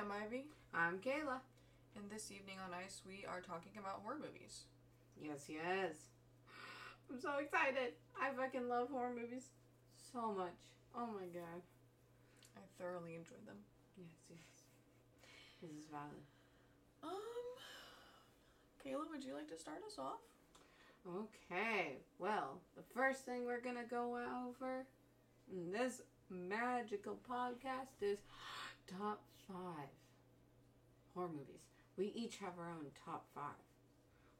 I'm Ivy, I'm Kayla. and this evening on Ice, we are talking about horror movies. Yes, yes. I'm so excited. I fucking love horror movies so much. Oh my god. I thoroughly enjoyed them. Yes, yes. This is valid. Um, Kayla, would you like to start us off? Okay, well, the first thing we're gonna go over in this magical podcast is top five horror movies. We each have our own top five.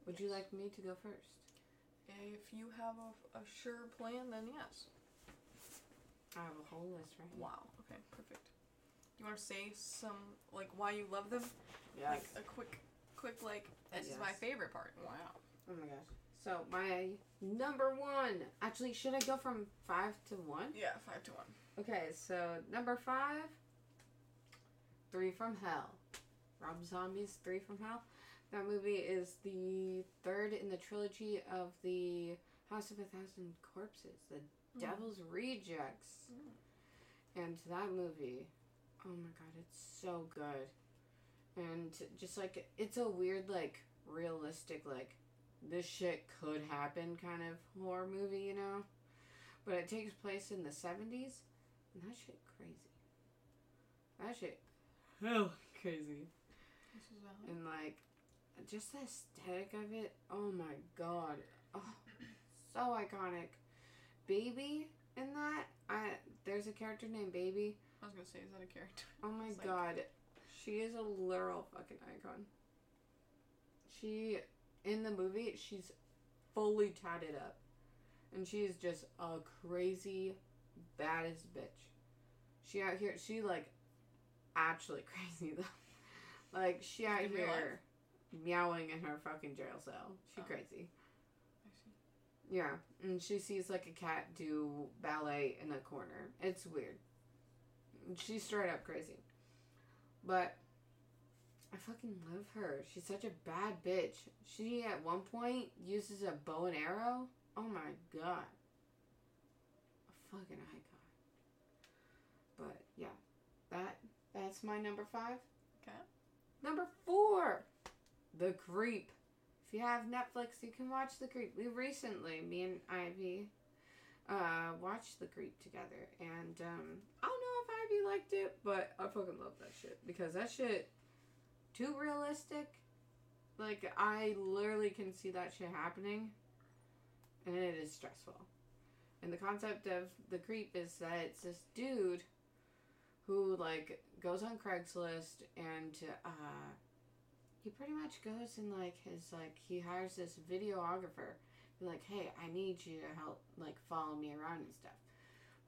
Would you like me to go first? If you have a, a sure plan, then yes. I have a whole list right here. Wow. Okay, perfect. You want to say some like why you love them? Yes. Like a quick, quick like this is my favorite part. Wow. Oh my gosh. So my number one. Actually, should I go from five to one? Yeah, five to one. Okay, so number five. Three from Hell. Rob Zombie's Three from Hell. That movie is the third in the trilogy of the House of a Thousand Corpses, the Devil's Rejects. Mm. And that movie, oh my god, it's so good. And just like, it's a weird, like, realistic, like, this shit could happen kind of horror movie, you know? But it takes place in the 70s, and that shit crazy. That shit hell crazy. This is valid. And like, just the aesthetic of it, oh my god. Oh, so iconic. Baby in that, I there's a character named Baby. I was gonna say, is that a character? Oh my like- god. She is a literal fucking icon. She in the movie, she's fully tatted up. And she is just a crazy baddest bitch. She out here she like actually crazy though. like she out In here meowing in her fucking jail cell. She Oh. crazy. Yeah, and she sees like a cat do ballet in a corner. It's weird. She's straight up crazy. But I fucking love her. She's such a bad bitch. She at one point uses a bow and arrow. Oh my god. A fucking icon. But yeah, that that's my number five. Okay. Number four, The Creep. If you have Netflix, you can watch The Creep. We recently, me and Ivy, uh, watched The Creep together, and um, I don't know if Ivy liked it, but I fucking love that shit because that shit too realistic. Like I literally can see that shit happening, and it is stressful. And the concept of The Creep is that it's this dude who like goes on Craigslist and uh he pretty much goes and like his like he hires this videographer. Be like hey i need you to help like follow me around and stuff.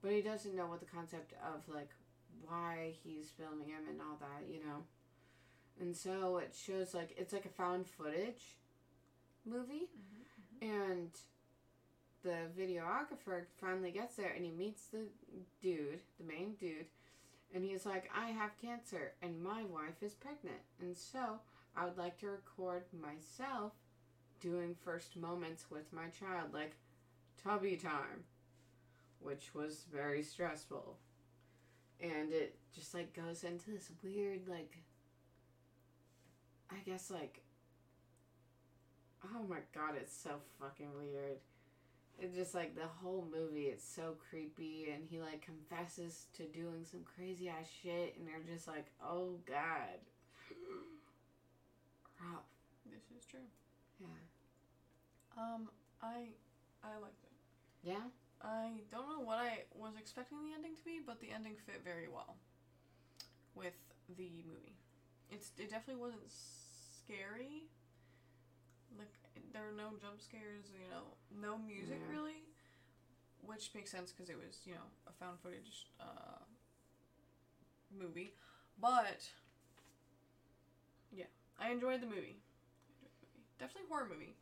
But he doesn't know what the concept of like why he's filming him and all that you know? And so it shows like it's like a found footage movie. And the videographer finally gets there and he meets the dude the main dude and he's like, I have cancer and my wife is pregnant. And so I would like to record myself doing first moments with my child, like tubby time, which was very stressful. And it just like goes into this weird, like, I guess, like, oh my god, it's so fucking weird. It's just like the whole movie, it's so creepy, and he like confesses to doing some crazy ass shit, and they're just like, oh god. Rough. This is true. Yeah. Um, I, I liked it. Yeah? I don't know what I was expecting the ending to be, but the ending fit very well with the movie. It's it definitely wasn't scary. Like there were no jump scares, you know, no music Yeah. really, which makes sense because it was you know a found footage uh, movie. But yeah, I enjoyed the movie. I enjoyed the movie. Definitely horror movie,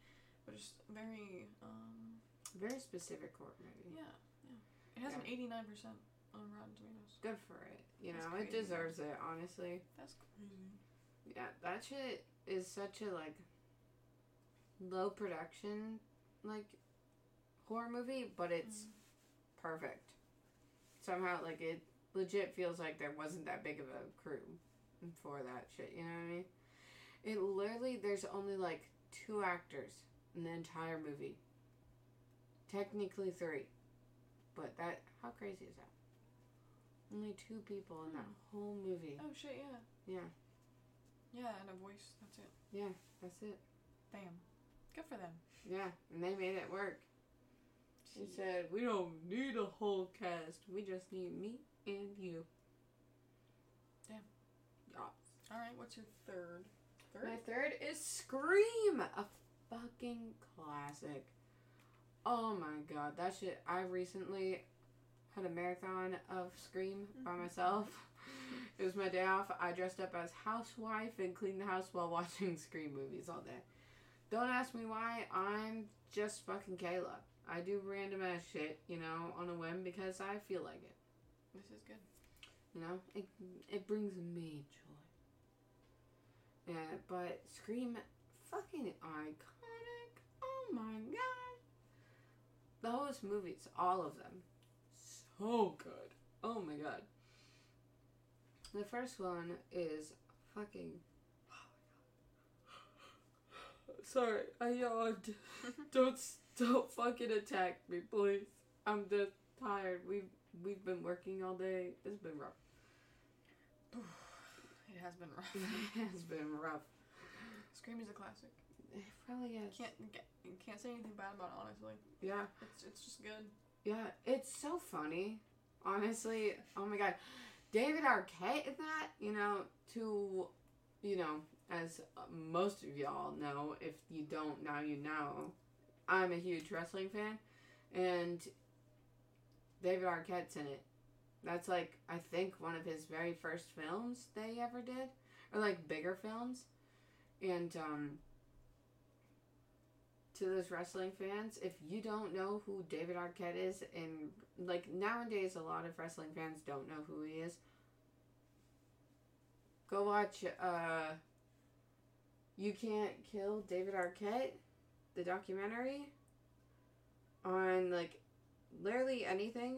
but just very um, Very specific horror movie. yeah, yeah. It has an eighty nine percent on Rotten Tomatoes. Good for it. You That's know, it deserves it, honestly. That's crazy. Yeah, that shit is such a like low production like horror movie, but it's mm. perfect. Somehow like it legit feels like there wasn't that big of a crew. for that shit. You know what I mean? It literally there's only like two actors in the entire movie. Technically three, but that how crazy is that? Only two people in that hmm. whole movie. Oh shit, yeah. Yeah. Yeah, and a voice. That's it. Yeah, that's it. Bam. Good for them. Yeah, and they made it work. She said, "We don't need a whole cast. We just need me and you." Damn. Yeah. All right, what's your third? My Third? third is Scream, a fucking classic. Oh my god, that shit! I recently had a marathon of Scream by Mhm. myself. It was my day off. I dressed up as housewife and cleaned the house while watching Scream movies all day. Don't ask me why. I'm just fucking Kayla. I do random ass shit, you know, on a whim because I feel like it. This is good. You know, it it brings me joy. Yeah, but Scream, fucking iconic. Oh my god. Those movies, all of them, so good. Oh my god. The first one is fucking. Sorry, I yawned. don't don't fucking attack me, please. I'm just tired. We've we've been working all day. It's been rough. It has been rough. it's been rough. Scream is a classic. It really is. Can't get- can't say anything bad about it, honestly. Yeah, It's it's just good. yeah. It's so funny. Honestly, oh my god, David Arquette in that. You know, to, you know, as most of y'all know, if you don't now, you know. I'm a huge wrestling fan, and David Arquette's in it. That's like I think one of his very first films they ever did, or like bigger films, and um. To those wrestling fans, if you don't know who David Arquette is, and like nowadays, a lot of wrestling fans don't know who he is. Go watch uh You Can't Kill David Arquette, the documentary on like literally anything.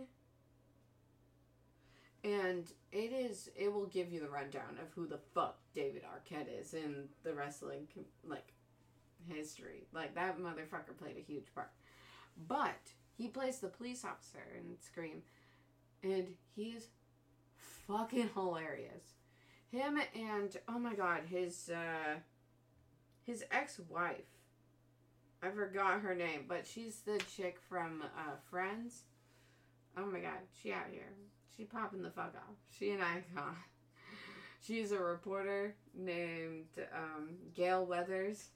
And it is it will give you the rundown of who the fuck David Arquette is in the wrestling like history. Like that motherfucker played a huge part. But he plays the police officer in Scream and he is fucking hilarious. Him and oh my god, his uh his ex-wife. I forgot her name, but she's the chick from uh Friends. Oh my god, she out here. She popping the fuck off. She an icon. She's a reporter named um, Gale Weathers.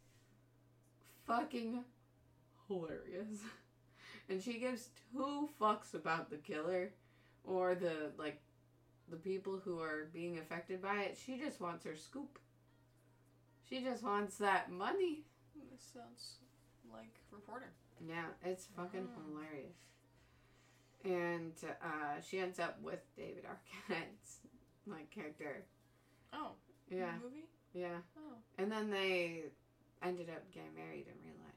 Fucking hilarious. And she gives two fucks about the killer or the like the people who are being affected by it. She just wants her scoop. She just wants that money. This sounds like reporter. Yeah, it's fucking Mm. hilarious. And uh, she ends up with David Arquette's like character. Oh. in Yeah, the movie. yeah. Oh. And then they ended up getting married in real life.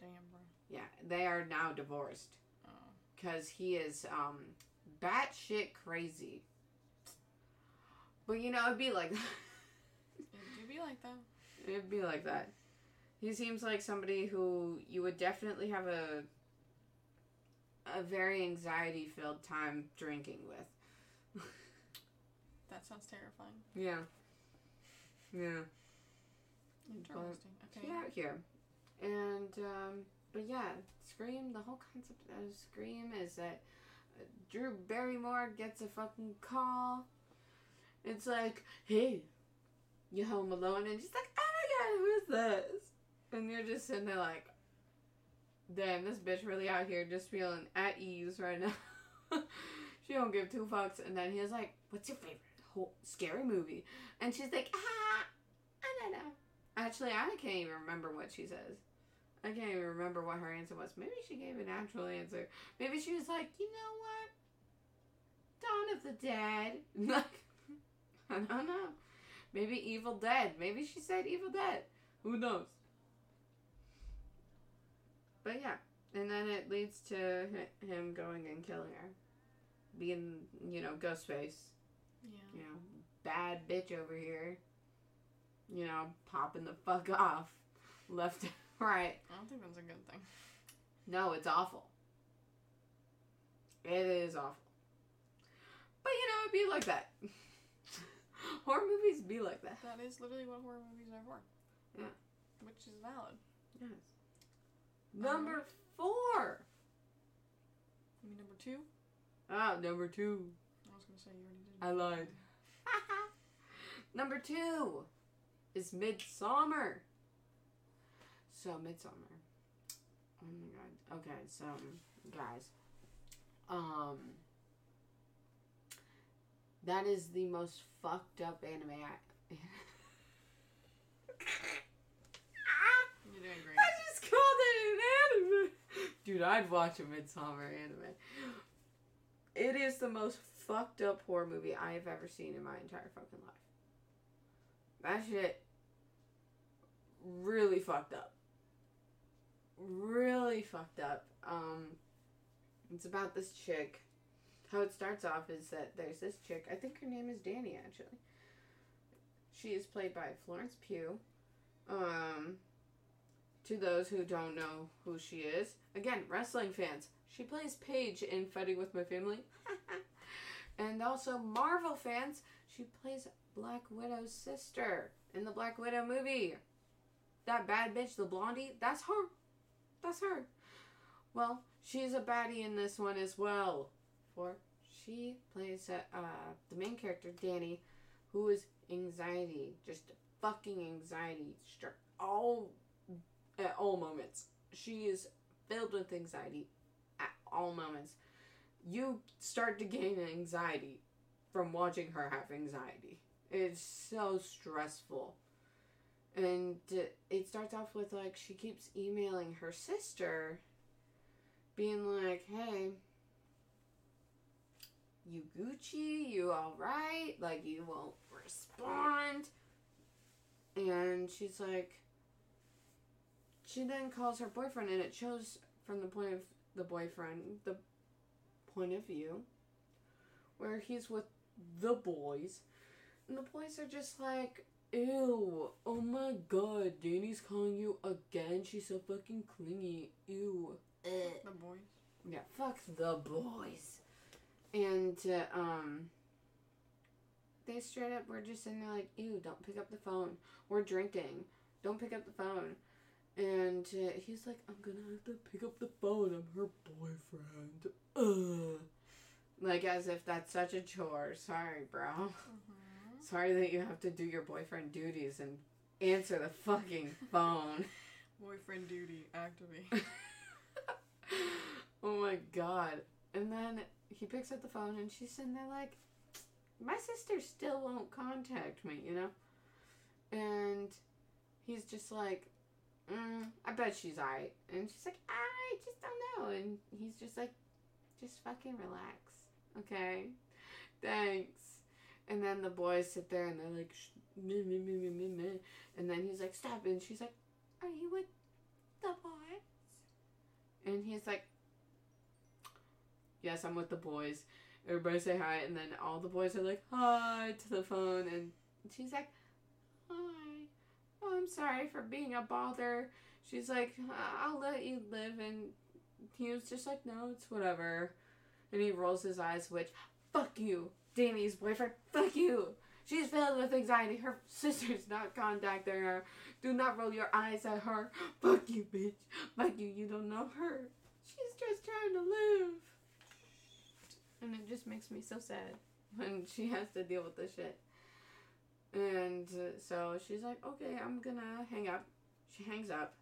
Damn, bro. Yeah, they are now divorced Oh. because he is um batshit crazy. But you know, it'd be like It do be like that. It'd be like that. He seems like somebody who you would definitely have a a very anxiety filled time drinking with. That sounds terrifying. Yeah. Yeah. Interesting. Okay. Get out here. And um but yeah, Scream, the whole concept of Scream is that uh, Drew Barrymore gets a fucking call. It's like, hey, you home alone? And she's like, who's this? And you're just sitting there like, damn, this bitch really out here just feeling at ease right now. she don't give two fucks. And then he's like, what's your favorite whole scary movie? And she's like, ah, I don't know. Actually, I can't even remember what she says. I can't even remember what her answer was. Maybe she gave a natural answer. Maybe she was like, you know what? Dawn of the Dead. Like, I don't know. Maybe Evil Dead. Maybe she said Evil Dead. Who knows? But yeah. And then it leads to him going and killing her. Being, you know, Ghostface. Yeah. You know, bad bitch over here. You know, popping the fuck off. Left and right. I don't think that's a good thing. No, it's awful. It is awful. But you know, it'd be like that. Horror movies be like that. That is literally what horror movies are for. Yeah. Which is valid. Yes. Number four. You mean number two? Ah, number two. I was gonna say you already did. I lied. Number two is Midsommar. So Midsommar. Oh my god. Okay, so guys, um, that is the most fucked up anime. I, I just called it an anime. Dude, I'd watch a Midsommar anime. It is the most fucked up horror movie I have ever seen in my entire fucking life. That shit really fucked up. Really fucked up. Um it's about this chick. How it starts off is that there's this chick, I think her name is Danny actually. She is played by Florence Pugh. Um to those who don't know who she is, again, wrestling fans, she plays Paige in Fighting with My Family. and also Marvel fans, she plays Black Widow's sister in the Black Widow movie. That bad bitch, the blondie, that's her. That's her. Well, she's a baddie in this one as well. For she plays uh, uh, the main character, Danny, who is anxiety, just fucking anxiety, struck all at all moments. She is filled with anxiety at all moments. You start to gain anxiety from watching her have anxiety. It's so stressful. And it starts off with like she keeps emailing her sister, being like, hey, you Gucci? You alright? Like, you won't respond. And she's like, she then calls her boyfriend, and it shows from the point of the boyfriend, the point of view, where he's with the boys, and the boys are just like, ew, oh my god, Danny's calling you again. She's so fucking clingy. Ew. The boys. Yeah, fuck the boys. And, uh, um, they straight up were just sitting there like, ew, don't pick up the phone. We're drinking. Don't pick up the phone. And uh, he's like, I'm gonna have to pick up the phone. I'm her boyfriend. Ugh. Like, as if that's such a chore. Sorry, bro. Mm-hmm. Sorry that you have to do your boyfriend duties and answer the fucking phone. Boyfriend duty activate. oh my god. And then he picks up the phone and she's sitting there like, my sister still won't contact me, you know? And he's just like, mm, I bet she's alright. And she's like, I just don't know. And he's just like, just fucking relax, okay? Thanks. And then the boys sit there and they're like, and then he's like, stop. And she's like, are you with the boys? And he's like, yes, I'm with the boys. Everybody say hi. And then all the boys are like, hi to the phone. And she's like, hi. Sorry for being a bother. She's like, I'll let you live. And he was just like, no, it's whatever. And he rolls his eyes, which, fuck you, Danny's boyfriend, fuck you. She's filled with anxiety. Her sister's not contacting her. Do not roll your eyes at her. Fuck you, bitch. Fuck you. You don't know her. She's just trying to live. And it just makes me so sad when she has to deal with this shit. And so she's like, okay, I'm gonna hang up. She hangs up.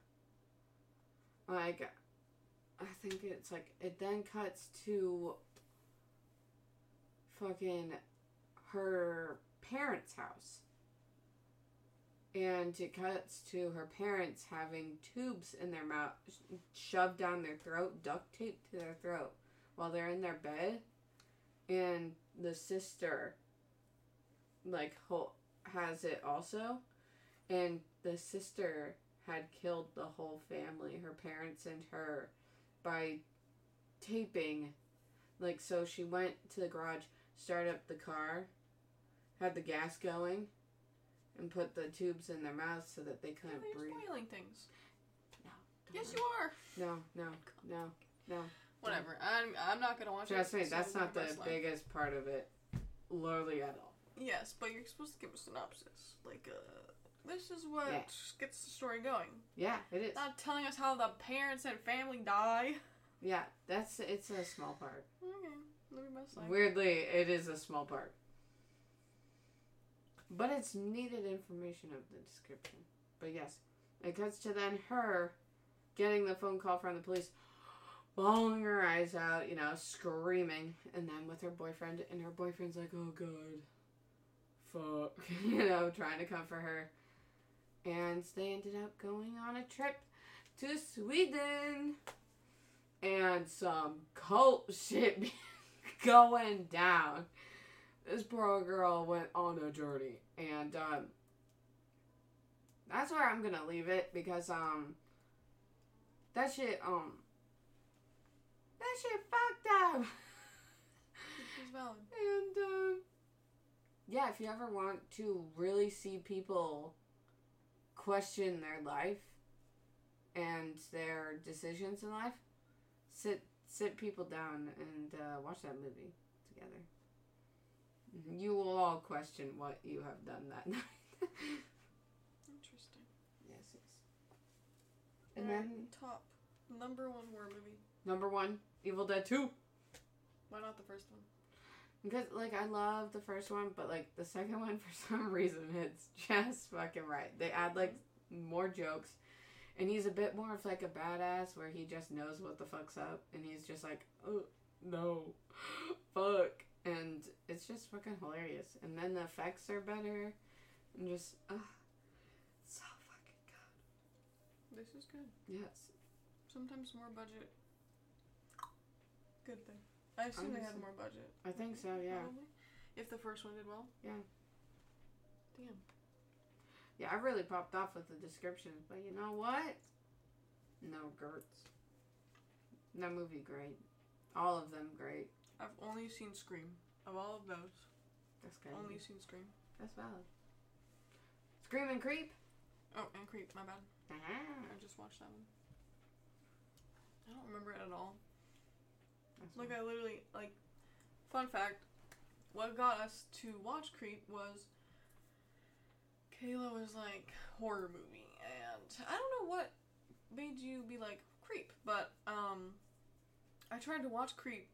Like, I think it's like, it then cuts to fucking her parents' house. And it cuts to her parents having tubes in their mouth, shoved down their throat, duct taped to their throat while they're in their bed. And the sister, like, ho- has it also. And the sister had killed the whole family, her parents and her, by taping. Like, so she went to the garage, started up the car, had the gas going and put the tubes in their mouths so that they couldn't you're breathe. spoiling things. No, Yes, don't you are. No, no, no, no. Whatever. I'm, I'm not gonna watch Trust it. me, so that's not the life. biggest part of it. Literally at all. Yes, but you're supposed to give a synopsis. Like, uh, this is what Yeah. gets the story going. Yeah, it is. Not telling us how the parents and family die. Yeah, that's it's a small part. Okay, live your best life. Weirdly, it is a small part. But it's needed information of the description. But yes, it cuts to then her getting the phone call from the police, bawling her eyes out, you know, screaming, and then with her boyfriend, and her boyfriend's like, oh god, fuck, you know, trying to comfort her. And they ended up going on a trip to Sweden. And some cult shit going down. This poor girl went on a journey, and um, that's where I'm gonna leave it because um, that shit um, that shit fucked up. And um, yeah, if you ever want to really see people question their life and their decisions in life, sit sit people down and uh, watch that movie together. You will all question what you have done that night. Interesting. yes, yes. And Alright, then top number one horror movie. number one, Evil Dead Two. Why not the first one? Because like I love the first one, but like the second one for some reason it's just fucking right. They add like more jokes, and he's a bit more of like a badass where he just knows what the fuck's up, and he's just like, oh no, fuck, and it's just fucking hilarious. And then the effects are better, and just uh, so fucking good. This is good. Yes, Sometimes more budget. Good thing. I assume they had more budget. I think so. Yeah, Probably. If the first one did well. Yeah. Damn. yeah. I really popped off with the descriptions, but you know what? No Gertz. That movie great. All of them great. I've only seen Scream. Of all of those, That's good. only seen Scream. That's valid. Scream and Creep. Oh, and Creep. My bad. Ah, I just watched that one. I don't remember it at all. That's Like. I literally like. Fun fact: What got us to watch Creep was. Kayla was like horror movie, and I don't know what made you be like Creep, but um, I tried to watch Creep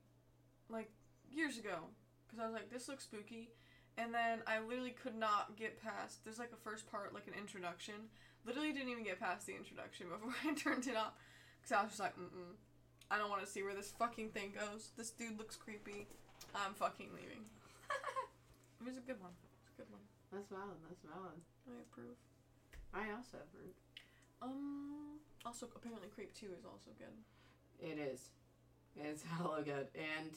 like years ago because I was like, this looks spooky, and then I literally could not get past. There's like a first part, like an introduction. Literally didn't even get past the introduction before I turned it off because I was just like, mm mm. I don't want to see where this fucking thing goes. This dude looks creepy. I'm fucking leaving. It was a good one. It's a good one. that's valid. That's valid. I approve. I also approve. Um. Also, apparently, Creep Two is also good. It is. It's hella good. And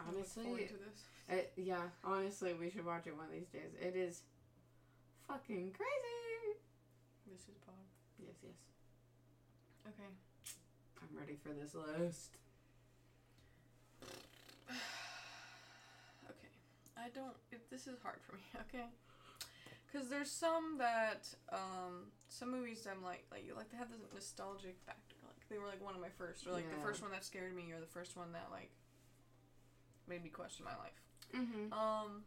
I look forward honestly, it, yeah, honestly, we should watch it one of these days. It is fucking crazy. This is pod. Yes, yes. Okay. I'm ready for this list. okay. I don't. If this is hard for me. Okay. Because there's some that um some movies I'm like like you like they have this nostalgic factor like they were like one of my first or like the first one that scared me or the first one that like made me question my life. Mm-hmm. Um.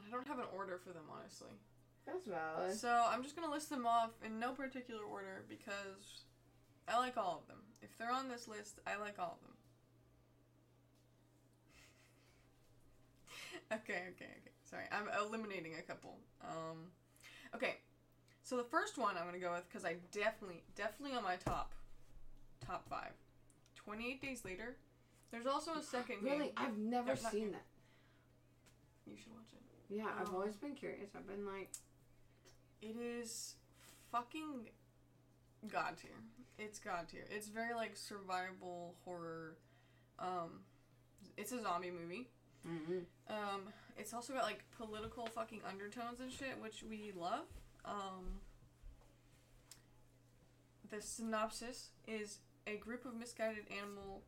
I don't have an order for them honestly. That's valid. So I'm just gonna list them off in no particular order because I like all of them. If they're on this list, I like all of them. okay, okay, okay. Sorry, I'm eliminating a couple. Um, okay, so the first one I'm gonna go with because I definitely, definitely on my top, top five. Twenty Eight Days Later. There's also a second Really, game. I've never seen that. You should watch it. Yeah, I've Um, always been curious. I've been like, It is fucking god tier. It's god tier. It's very like survival horror. Um, it's a zombie movie. mm-hmm. Um, it's also got like political fucking undertones and shit, which we love. Um, the synopsis is a group of misguided animal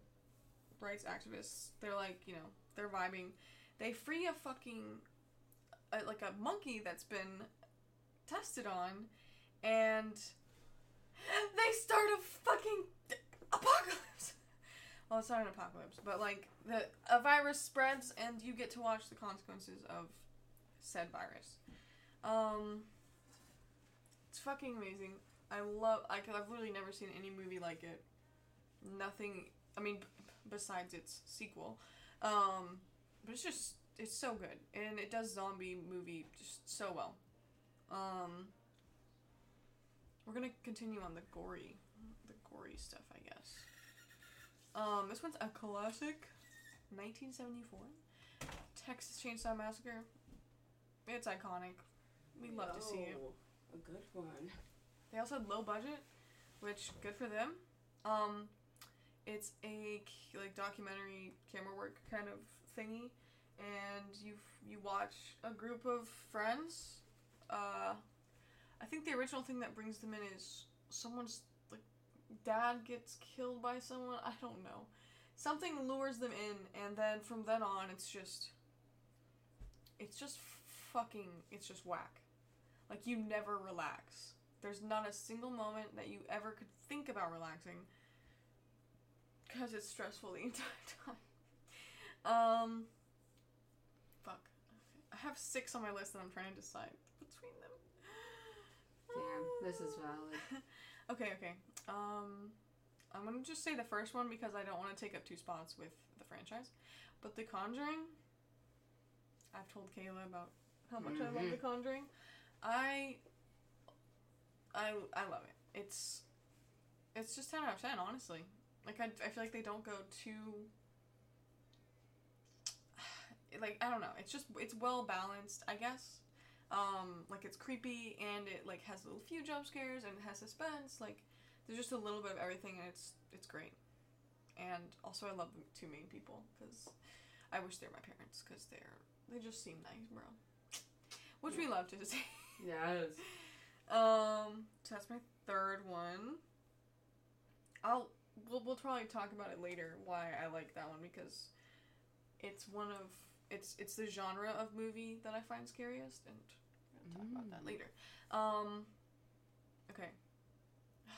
rights activists. They're like, you know, they're vibing, they free a fucking uh, like a monkey that's been tested on, and they start a fucking apocalypse. Well, it's not an apocalypse, but like the a virus spreads, and you get to watch the consequences of said virus. Um, it's fucking amazing. I love. I, I've literally never seen any movie like it. Nothing. I mean, b- besides its sequel, um, but it's just it's so good, and it does zombie movie just so well. Um, we're gonna continue on the gory, the gory stuff, I guess. Um, this one's a classic, 1974, Texas Chainsaw Massacre. It's iconic. We love to see it. A good one. They also had low budget, which good for them. Um, it's a like documentary camera work kind of thingy, and you you watch a group of friends. Uh, I think the original thing that brings them in is someone's like dad gets killed by someone. I don't know. Something lures them in, and then from then on, it's just. It's just fucking. It's just whack. Like you never relax. There's not a single moment that you ever could think about relaxing because it's stressful the entire time. Um, fuck. I have six on my list that I'm trying to decide. Damn, this is valid. Okay, okay. Um, I'm gonna just say the first one because I don't want to take up two spots with the franchise. But The Conjuring, I've told Kayla about how much I love. The Conjuring. I, I, I love it. It's, it's just ten out of ten, honestly. Like I, I feel like they don't go too. Like I don't know. It's just it's well balanced, I guess. Um, like it's creepy and it like has a little few jump scares and it has suspense. Like there's just a little bit of everything and it's it's great. And also I love the two main people because I wish they're my parents because they're they just seem nice, bro. Which we love to see. Yes. Um, so that's my third one. I'll we'll we'll probably talk about it later why I like that one because it's one of it's it's the genre of movie that I find scariest and gonna talk about that Mm. later. Um, okay.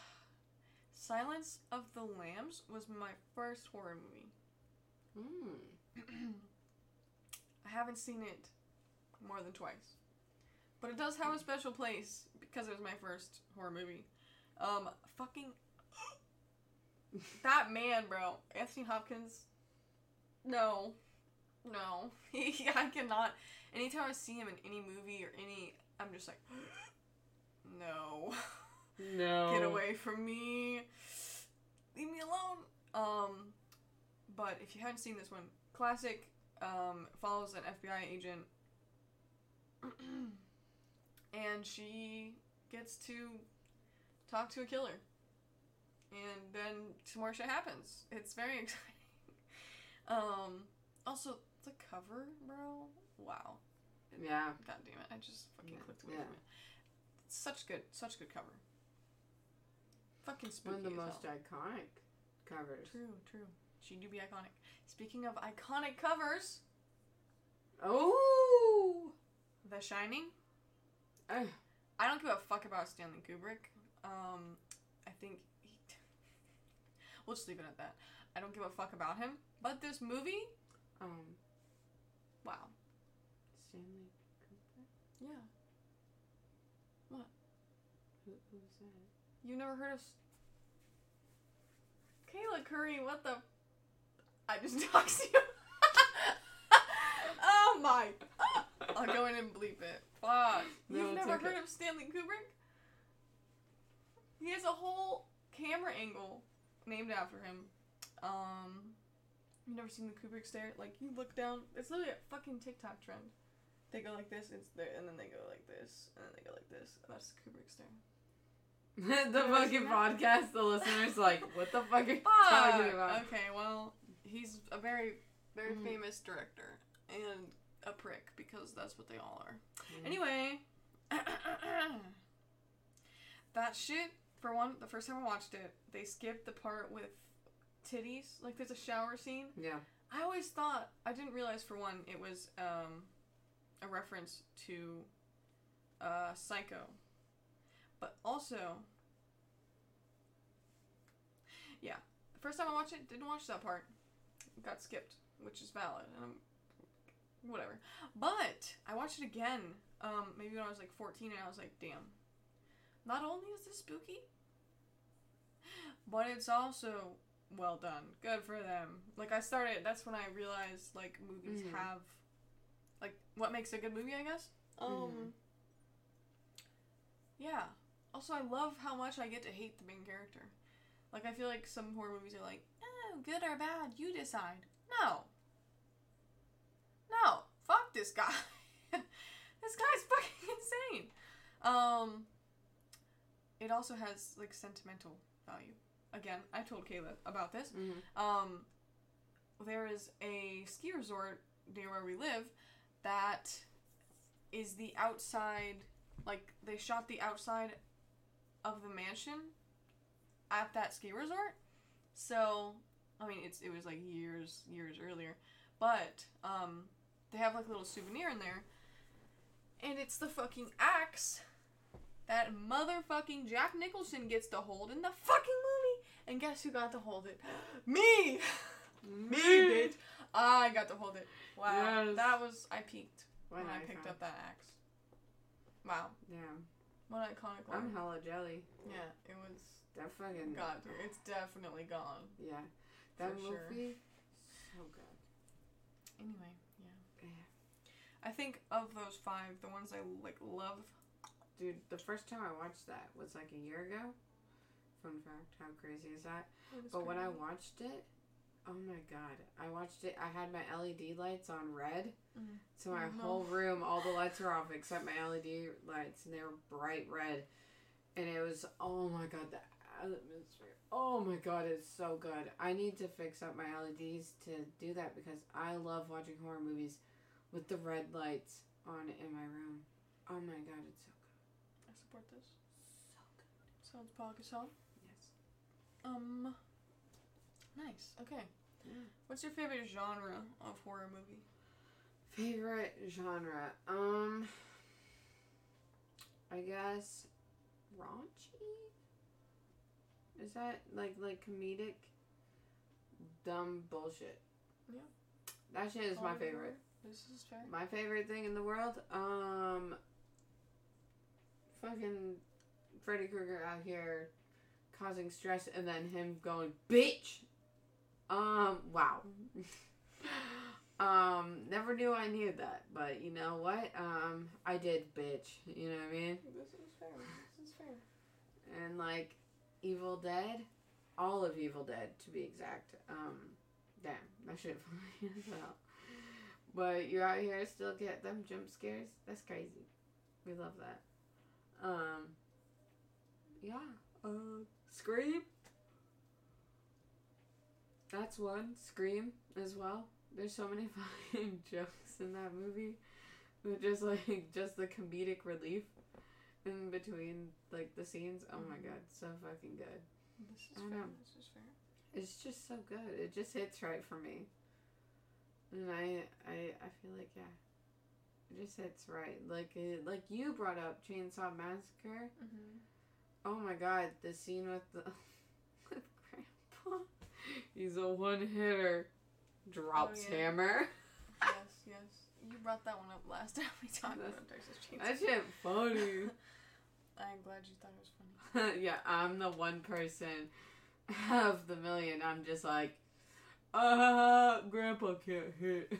Silence of the Lambs was my first horror movie. Mm. I haven't seen it more than twice. But it does have a special place because it was my first horror movie. Um, fucking. that man, bro. Anthony Hopkins. No. No. I cannot. Anytime I see him in any movie or any. I'm just like. no. No. Get away from me. Leave me alone. Um, but if you haven't seen this one, classic. Um, follows an FBI agent, and she gets to talk to a killer, and then some more shit happens. It's very exciting. Um, also the cover, bro. Wow. Yeah. God damn it! I just fucking Yeah, clicked away yeah. from it. It's such good, such good cover. Fucking spooky. One of the most hell. iconic covers. True, true. She do be iconic. Speaking of iconic covers, Oh. The Shining. Eh. I don't give a fuck about Stanley Kubrick. Um, I think he. we'll just leave it at that. I don't give a fuck about him. But this movie, Um. Wow. Stanley Cooper. Yeah. What? Who, who's that? You never heard of. S- Kayla Curry, what the. I just doxed you. oh my. I'll go in and bleep it. Fuck. No, You've never okay. heard of Stanley Kubrick? He has a whole camera angle named after him. Um, you've never seen the Kubrick stare? Like, you look down. It's literally a fucking TikTok trend. They go like this, it's there, and then they go like this, and then they go like this. And that's the Kubrick stare. the fucking podcast, the listeners like, what the fuck are you talking about? Okay, well, he's a very, very Mhm. famous director and a prick because that's what they all are. Mm. Anyway, that shit. For one, the first time I watched it, they skipped the part with titties. Like, there's a shower scene. Yeah. I always thought I didn't realize for one it was um, a reference to uh, Psycho, but also yeah, the first time I watched it didn't watch that part, got skipped, which is valid, and I'm whatever. But I watched it again, um, maybe when I was like 14, and I was like, damn. Not only is this spooky, but it's also well done. Good for them. Like I started that's when I realized like movies Mhm. have like what makes a good movie, I guess. Um Mhm. Yeah. Also I love how much I get to hate the main character. Like I feel like some horror movies are like, "Oh, good or bad, you decide." No. No. Fuck this guy. this guy's fucking insane. Um it also has like sentimental value. Again, I told Kayla about this. Mm-hmm. Um, there is a ski resort near where we live that is the outside, like they shot the outside of the mansion at that ski resort. So, I mean, it's it was like years years earlier, but um, they have like a little souvenir in there, and it's the fucking axe that motherfucking Jack Nicholson gets to hold in the fucking movie. And guess who got to hold it? Me! Me, bitch! I got to hold it. Wow. Yes. That was, I peaked When when I picked up that axe. Wow. Yeah. What an iconic one. I'm hella jelly. Yeah, it was, That fucking. God, dude, it's definitely gone. Yeah. That For sure. movie, so good. Anyway, yeah. Yeah. I think of those five, the ones I, like, love. Dude, the first time I watched that was like a year ago. Fun fact, how crazy is that? But when I watched it, oh my god, I watched it. I had my LED lights on red, Mhm. so my no. whole room, all the lights were off except my LED lights, and they were bright red. And it was, oh my god, the atmosphere. Oh my god, it's so good. I need to fix up my LEDs to do that because I love watching horror movies with the red lights on in my room. Oh my god, it's so good. I support this. So good. Sounds Pakistan. Yes. Um, nice. Okay. Yeah. What's your favorite genre of horror movie? Favorite genre? Um, I guess raunchy. Is that like like comedic? Dumb bullshit. Yeah. That shit is my favorite. horror? This is fair. My favorite thing in the world. Um. Fucking Freddy Krueger out here causing stress, and then him going bitch. Um. Wow. um. Never knew I knew that, but you know what? Um. I did bitch. You know what I mean? This is fair. This is fair. and like Evil Dead, all of Evil Dead to be exact. Um, damn, that shit funny as hell. But you're out here still get them jump scares. That's crazy. We love that. Um, yeah. Uh, Scream. That's one. Scream as well. There's so many fucking jokes in that movie. They're just like just the comedic relief in between like the scenes. Oh my Mhm. god, so fucking good. This is I fair. know. This is fair. It's just so good. It just hits right for me. And I I I feel like yeah. It just hits right. Like it, like you brought up Chainsaw Massacre. Mm-hmm. Oh my god, the scene with the with grandpa. He's a one hitter. Drops Oh, yeah. hammer. yes, yes. You brought that one up last time we talked That's- about Texas Chainsaw. That shit funny. I'm glad you thought it was funny. yeah, I'm the one person of the million. I'm just like, uh, Grandpa can't hit.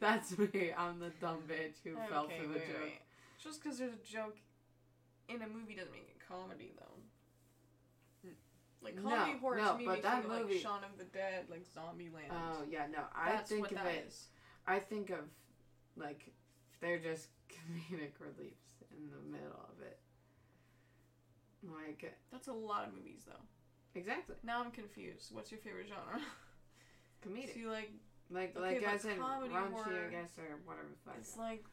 That's me. I'm the dumb bitch who fell for the wait, joke. wait. Just because there's a joke in a movie doesn't mean it comedy, though. Mm. Like No, comedy horror no, to me but that movie- like Shaun of the Dead, like Zombieland. Oh yeah, no. I That's think what of that it. is. I think of like they're just comedic reliefs in the middle of it. Like uh, That's a lot of movies, though. exactly Now I'm confused. What's your favorite genre? comedic. So you like like okay, like as in comedy raunchy, horror- I guess, or whatever. the fuck. it's like.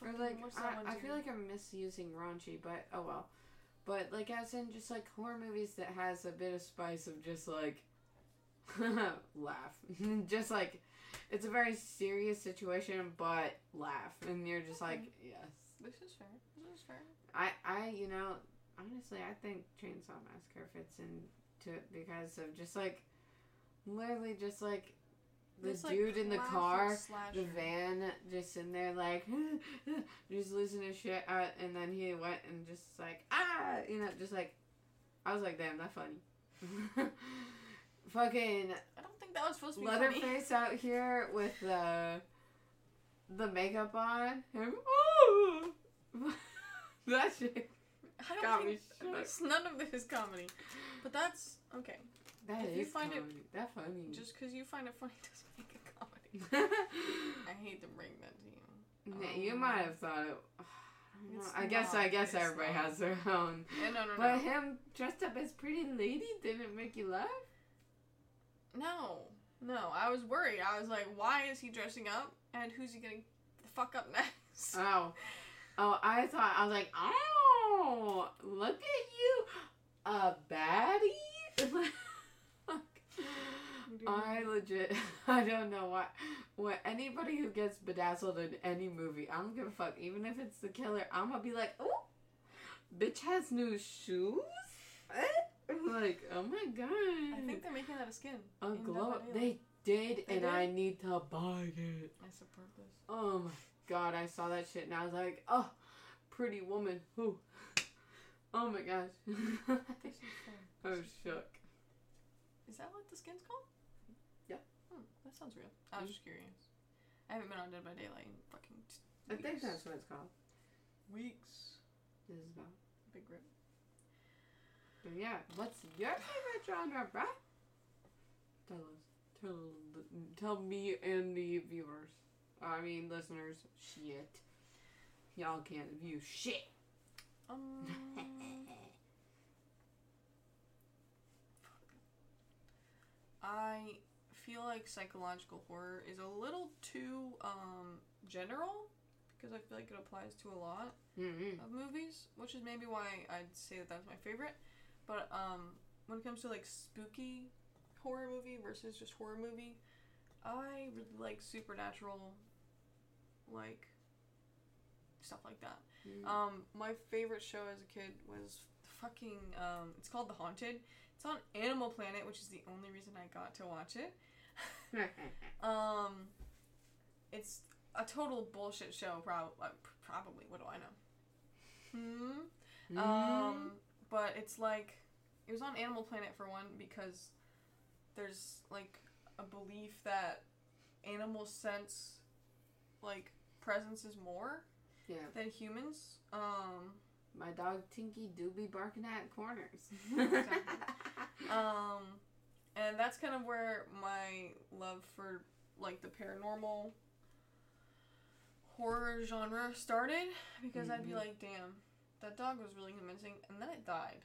Or like what's that one I, I feel like I'm misusing raunchy, but oh well. But like as in just like horror movies that has a bit of spice of just like laugh. just like it's a very serious situation, but laugh, and you're just like, yes. This is fair. This is fair. I, I, you know, honestly, I think Chainsaw Massacre fits into it because of just like, literally, just like the This, like, dude in the car, the van, just in there like, just losing his shit out, and then he went and just like, ah, you know, just like, I was like, damn, that's funny. Fucking I don't think that was supposed to be funny. Leatherface out here with the the makeup on. Him, that shit. I don't got me think that's- none of this is comedy. But that's okay. That If is you find it- comedy. That funny. Just because you find it funny doesn't make it comedy. I hate to bring that to you. Yeah, you Um, might have thought it. I, guess I guess everybody not. has their own. Yeah, no, no, no. But him dressed up as pretty lady didn't make you laugh. No, no. I was worried. I was like, why is he dressing up? And who's he getting the fuck up next? Oh, oh! I thought I was like, oh, look at you, a baddie. I legit, I don't know why. What anybody who gets bedazzled in any movie, I don't give a fuck. Even if it's the killer, I'm gonna be like, oh, bitch has new shoes. Like, oh my god. I think they're making that a skin. a glow. They did, They and did? I need to buy it. I support this. Oh my god, I saw that shit and I was like, oh, pretty woman. Who? Oh my gosh. This is. I was This is fun. shook. Is that what the skin's called? Yeah. Hmm, that sounds real. I was just curious. I haven't been on Dead by Daylight in fucking t- I think weeks. that's what it's called. weeks. This is about. Big rip. But yeah, what's your favorite genre, bruh? Tell us. Tell, tell me and the viewers. I mean, listeners. Shit. Y'all can't view shit. Um, I feel like psychological horror is a little too um, general because I feel like it applies to a lot mm-hmm. of movies, which is maybe why I'd say that that's my favorite. But um, when it comes to like spooky horror movie versus just horror movie, I really like supernatural, like stuff like that. Um, my favorite show as a kid was fucking. Um, it's called The Haunted. It's on Animal Planet, which is the only reason I got to watch it. Um, it's a total bullshit show. Prob- probably. What do I know? Hmm. Um, but it's like it was on Animal Planet for one because there's like a belief that animals sense like presence is more yeah. than humans. Um, My dog Tinky do be barking at corners. um, and that's kind of where my love for like the paranormal horror genre started because I'd be Mhm. like, damn, that dog was really convincing, and then it died.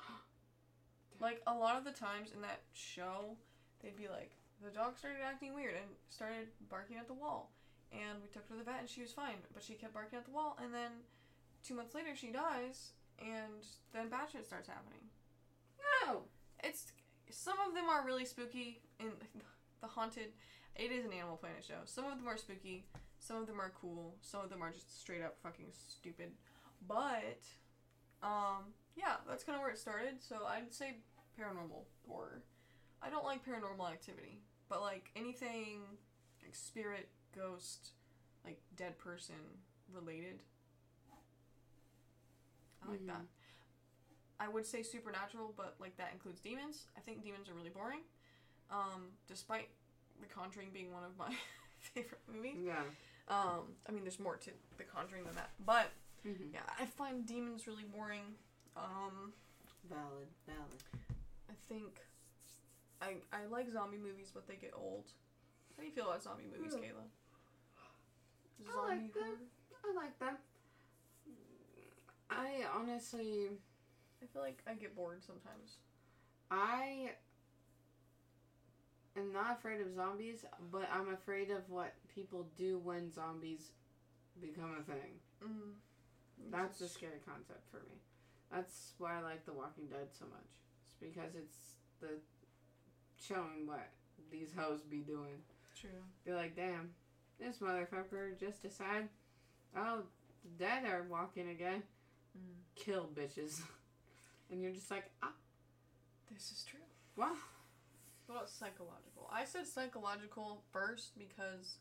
like a lot of the times in that show, they'd be like, the dog started acting weird and started barking at the wall, and we took her to the vet and she was fine, but she kept barking at the wall, and then two months later she dies, and then bad shit starts happening. It's some of them are really spooky in the haunted. It is an Animal Planet show. Some of them are spooky. Some of them are cool. Some of them are just straight up fucking stupid. But um, yeah, that's kind of where it started. So I'd say paranormal horror. I don't like paranormal activity, but like anything like spirit, ghost, like dead person related. I like that. I would say supernatural, but like that includes demons. I think demons are really boring. Um, despite The Conjuring being one of my favorite movies. Yeah. Um, I mean, there's more to The Conjuring than that, but Mm-hmm. yeah, I find demons really boring. Um, Valid. Valid. I think I I like zombie movies, but they get old. How do you feel about zombie movies, Hmm. Kayla? I like them. I like them. I honestly, I feel like I get bored sometimes. I am not afraid of zombies, but I'm afraid of what people do when zombies become a thing. Mm. That's a scary concept for me. That's why I like The Walking Dead so much. It's because it's the showing what these hoes be doing. True. Be like, damn, this motherfucker just decide, oh, the dead are walking again. Mm. Kill bitches. and you're just like, ah, This is true. wow. What about psychological? I said psychological first because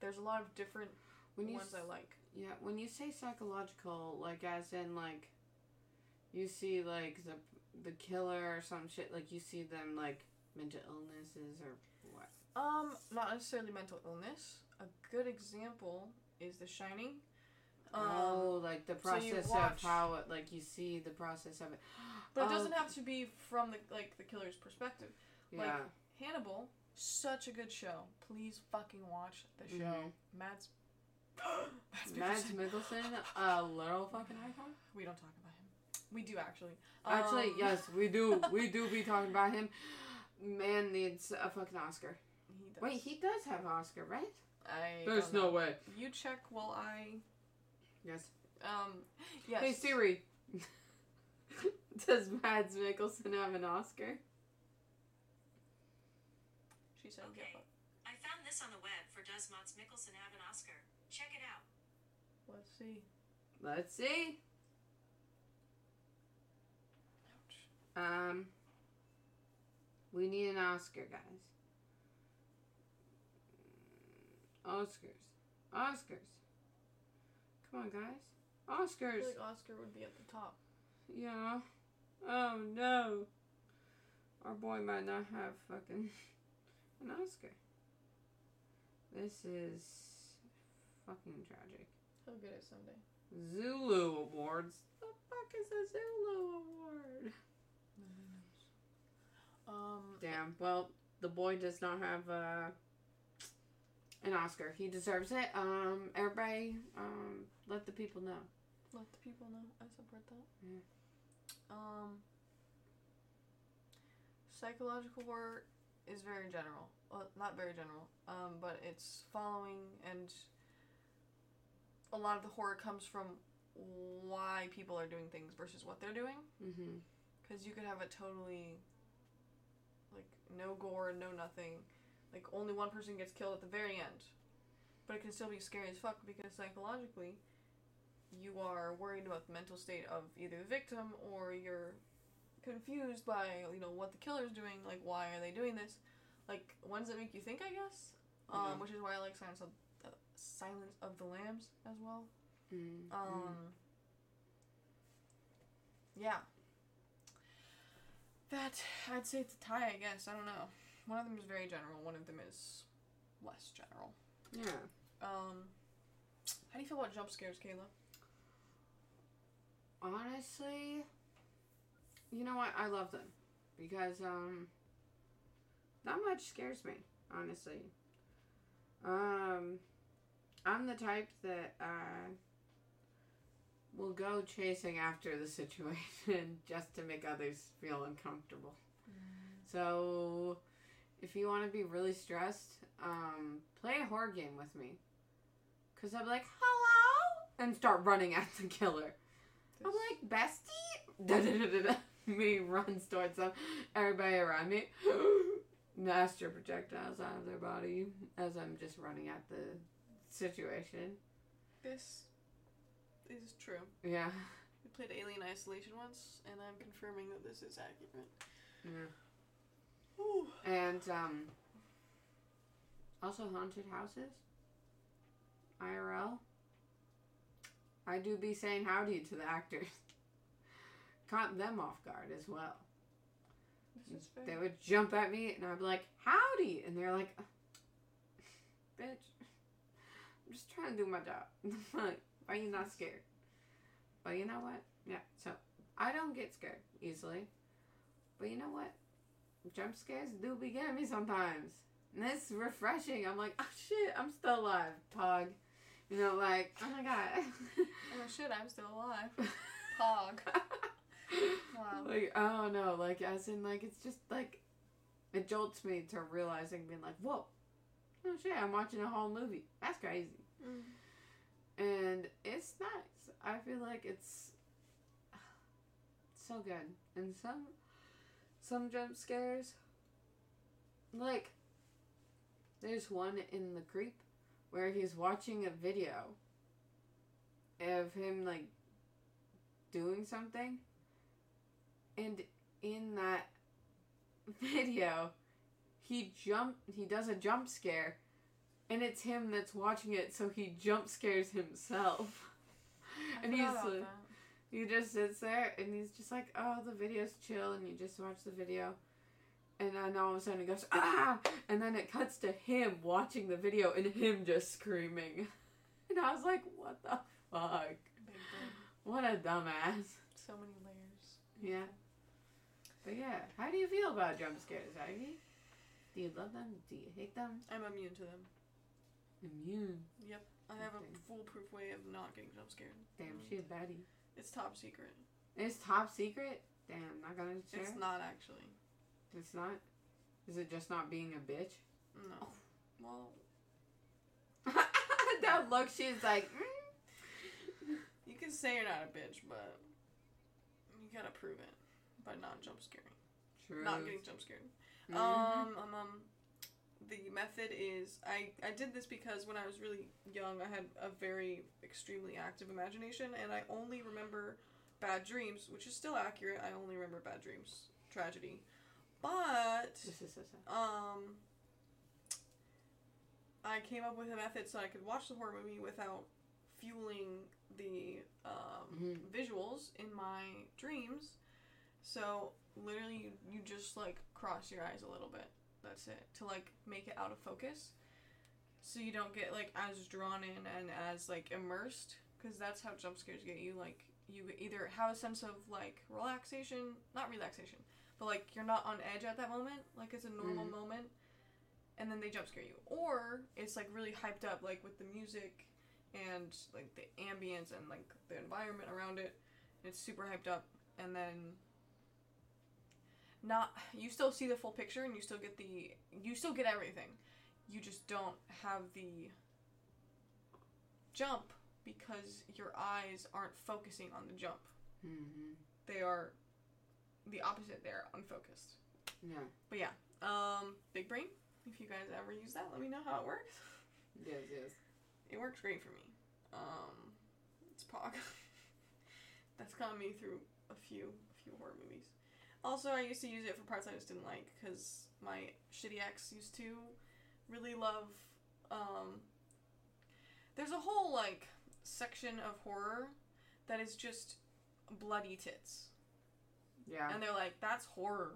there's a lot of different When you ones s- I like. Yeah, when you say psychological, like as in like you see like the the killer or some shit, like you see them like mental illnesses or what? Um, not necessarily mental illness. A good example is The Shining. Um, oh, like the so process of how it, like you see the process of it. but it Oh, doesn't have to be from the like the killer's perspective. Yeah, like, Hannibal, such a good show. Please fucking watch the show. Mhm. Mads. Mads Mikkelsen. Mikkelsen, a little fucking icon. We don't talk about him. We do actually. Actually, Um, yes, we do. We do be talking about him. Man needs a fucking Oscar. He. Wait, he does have Oscar, right? I. There's no way. You check while I. Yes. Um. Yes. Hey Siri. Does Mads Mikkelsen have an Oscar? She said, Okay. "Get. I found this on the web for Does Mads Mikkelsen have an Oscar? Check it out. Let's see. Let's see. Ouch. Um, we need an Oscar, guys. Oscars. Oscars. Come on, guys. I Oscars. feel like Oscar would be at the top. Yeah. Oh no. Our boy might not have fucking an Oscar. This is fucking tragic. He'll get it someday. Zulu Awards. The fuck is a Zulu Award? Nobody knows. Um. Damn. Well, the boy does not have uh, an Oscar. He deserves it. Um, everybody, um, let the people know. Let the people know. I support that. Yeah. Um. Psychological horror is very general. Well, not very general. Um, but it's following and a lot of the horror comes from why people are doing things versus what they're doing. Mm-hmm. Because you could have a totally, like, no gore, no nothing. Like, only one person gets killed at the very end. But it can still be scary as fuck because psychologically, you are worried about the mental state of either the victim or you're confused by, you know, what the killer's doing. Like, why are they doing this? Like, ones that make you think, I guess. Um, Mhm. which is why I like Silence of, uh, Silence of the Lambs as well. Mm-hmm. Um. Yeah. That I'd say it's a tie. I guess I don't know. One of them is very general. One of them is less general. yeah. Um. How do you feel about jump scares, Kayla? Honestly, you know what? I love them because um, not much scares me. Honestly, um, I'm the type that uh will go chasing after the situation just to make others feel uncomfortable. So, if you want to be really stressed, um, play a horror game with me. Cause I'm like, hello, and start running at the killer. I'm like, bestie? Da da da da da. Me runs towards them. Everybody around me. Master projectiles out of their body as I'm just running at the situation. this is true. Yeah. We played Alien Isolation once, and I'm confirming that this is accurate. Yeah. Ooh. And um also haunted houses. IRL. I do be saying howdy to the actors. Caught them off guard as well. They would jump at me and I'd be like, howdy! And they're like, bitch, I'm just trying to do my job. Like, Why are you not scared? But you know what? Yeah, so I don't get scared easily. But you know what? Jump scares do be getting me sometimes. And it's refreshing. I'm like, oh shit, I'm still alive, Pog. You know, like, oh my god. Oh shit, I'm still alive. Pog. Wow. Like, oh no, like, as in, like, it's just like, it jolts me to realizing, being like, whoa, oh shit, I'm watching a whole movie. That's crazy. Mm. And it's nice. I feel like it's so good. And some, some jump scares. Like there's one in the creep where he's watching a video of him like doing something. And in that video he jump he does a jump scare and it's him that's watching it so he jump scares himself. And he's like, that. He just sits there and he's just like, oh, the video's chill, and you just watch the video. And then all of a sudden it goes, ah! And then it cuts to him watching the video and him just screaming. And I was like, what the fuck? What a dumbass. So many layers. Yeah. But yeah, how do you feel about jump scares, Ivy? Do you love them? Do you hate them? I'm immune to them. Immune. Yep. I have a foolproof way of not getting jump scared. Damn, Mm. she a baddie. It's top secret. It's top secret? Damn, not gonna share? It's not actually. It's not? Is it just not being a bitch? No. Well, that look, she's like, mm. you can say you're not a bitch, but you gotta prove it by not jump scaring. True. Not getting jump scared. Mhm. Um, um, um, the method is I, I did this because when I was really young, I had a very extremely active imagination, and I only remember bad dreams, which is still accurate. I only remember bad dreams, tragedy, but This is so sad. um, I came up with a method so I could watch the horror movie without fueling the um, Mhm. visuals in my dreams. So literally, you, you just like cross your eyes a little bit. That's it to like make it out of focus, so you don't get like as drawn in and as like immersed. Because that's how jump scares get you. Like you either have a sense of like relaxation, not relaxation, but like you're not on edge at that moment, like it's a normal Mhm. moment, and then they jump scare you, or it's like really hyped up, like with the music and like the ambience and like the environment around it. It's super hyped up, and then not you still see the full picture and you still get the you still get everything. You just don't have the jump because your eyes aren't focusing on the jump. Mm-hmm. They are the opposite. They're unfocused. Yeah. But yeah, um, big brain. If you guys ever use that, let me know how it works. Yes, yes. It works great for me. Um, it's Pog. That's gotten me through a few, a few horror movies. Also, I used to use it for parts I just didn't like because my shitty ex used to really love. Um, there's a whole like section of horror that is just bloody tits, Yeah. and they're like, "That's horror."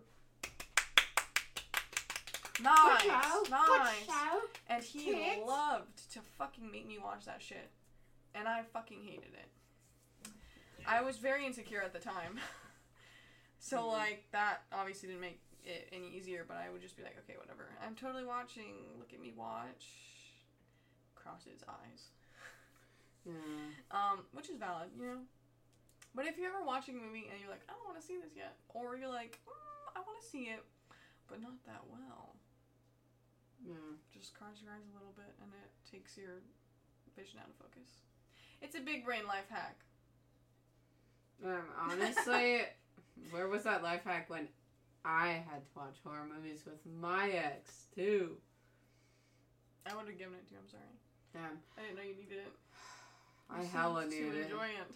Nice, nice. And he Tits. loved to fucking make me watch that shit. And I fucking hated it. I was very insecure at the time. so, Mhm. like, that obviously didn't make it any easier, but I would just be like, okay, whatever. I'm totally watching. Look at me watch. Cross his eyes. Yeah. Um, which is valid, you know? But if you're ever watching a movie and you're like, I don't want to see this yet, or you're like, mm, I want to see it, but not that well, Yeah. just cross your eyes a little bit and it takes your vision out of focus. It's a big brain life hack. Um, honestly, where was that life hack when I had to watch horror movies with my ex too? I would have given it to you, I'm sorry. Damn. I didn't know you needed it. I You hella needed it. enjoy it.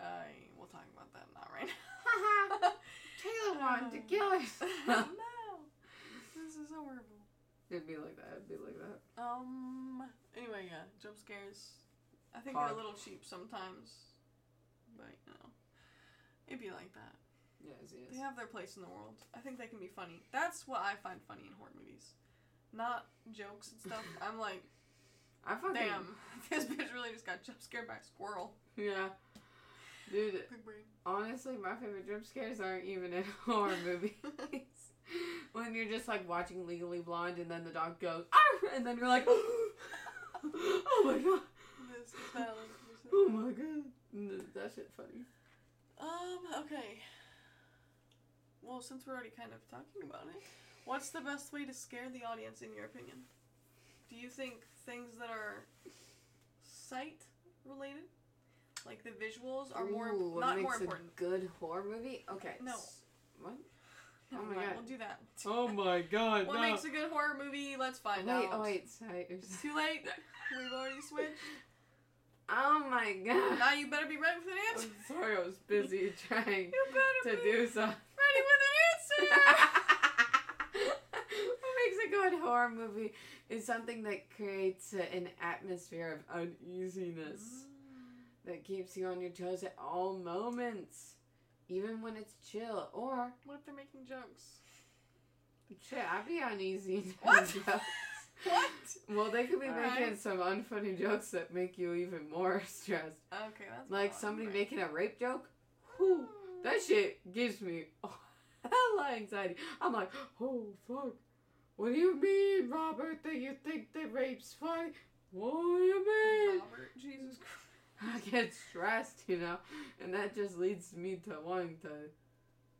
I we'll talk about that not right now. Taylor wanted to kill us. no. This is horrible. It'd be like that. It'd be like that. Um. Anyway, yeah, jump scares. I think they're a little cheap sometimes, but you know, it'd be like that. Yes, They have their place in the world. I think they can be funny. That's what I find funny in horror movies, not jokes and stuff. I'm like, I fucking damn, this bitch really just got jump scared by a squirrel. yeah, dude. Honestly, my favorite jump scares aren't even in horror movies. when you're just like watching Legally Blonde and then the dog goes, Arr! and then you're like, oh my god, oh my god, that shit funny. Um. Okay. Well, since we're already kind of talking about it, what's the best way to scare the audience in your opinion? Do you think things that are sight related, like the visuals, are more Ooh, what not makes more a important? good horror movie? Okay. No. s- What? Oh my Never mind, God. We'll do that. Oh my god, What makes a good horror movie? Let's find wait, out. oh wait, sorry. It's too late. We've already switched. Oh my god. Now you better be ready with an I'm answer. sorry, I was busy trying You better to be do something. ready with an answer. what makes a good horror movie is something that creates an atmosphere of uneasiness mm. that keeps you on your toes at all moments, even when it's chill. Or What if they're making jokes? shit, I'd be uneasy. What? What? Well, they could be All making right. some unfunny jokes that make you even more stressed. Okay, that's Like somebody right. making a rape joke. Whew, that shit gives me hella anxiety. I'm like, oh fuck. What do you mean, Robert? That you think that rape's funny? What do you mean? Robert, Jesus Christ. I get stressed, you know, and that just leads me to wanting to,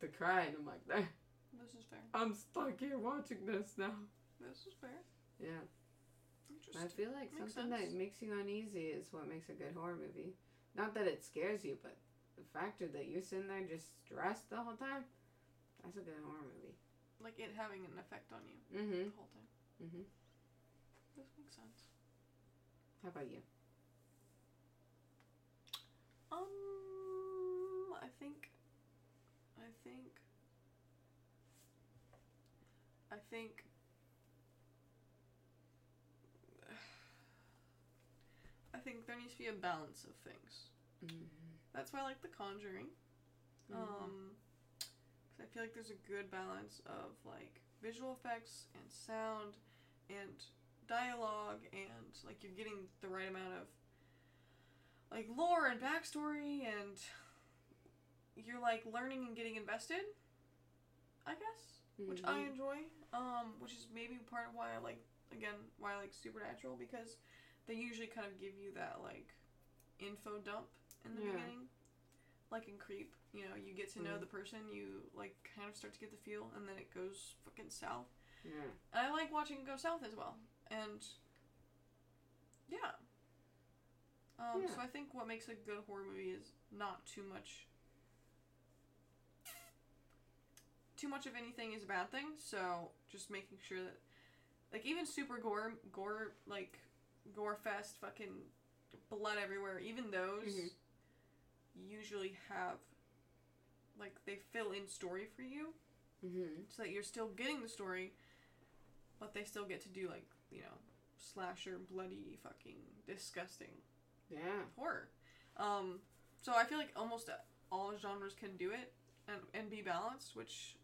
to cry. And I'm like, "Eh, This is fair. I'm stuck here watching this now. This is fair. Yeah, I feel like Makes something that makes you uneasy is what makes a good horror movie. Not that it scares you, but the factor that you're sitting there just stressed the whole time. That's a good horror movie. Like it having an effect on you Mm-hmm. the whole time. Mm-hmm. This makes sense. How about you? Um, I think, I think, I think. Think there needs to be a balance of things. Mm-hmm. That's why I like The Conjuring. Um, 'cause I feel like there's a good balance of like visual effects and sound and dialogue and like you're getting the right amount of like lore and backstory and you're like learning and getting invested. I guess, which I Mhm. enjoy. Um, which is maybe part of why I like again why I like Supernatural because they usually kind of give you that like info dump in the Yeah. beginning. Like in Creep, you know, you get to know Mhm. the person, you like kind of start to get the feel, and then it goes fucking south. Yeah. And I like watching it go south as well. And yeah. Um, Yeah. So I think what makes a good horror movie is not too much. Too much of anything is a bad thing. So just making sure that, like even super gore, gore like gore fest, fucking blood everywhere. Even those Mhm. usually have, like they fill in story for you Mm-hmm. so that you're still getting the story, but they still get to do like you know slasher, bloody, fucking disgusting Yeah. horror. Um, so I feel like almost all genres can do it and and be balanced, which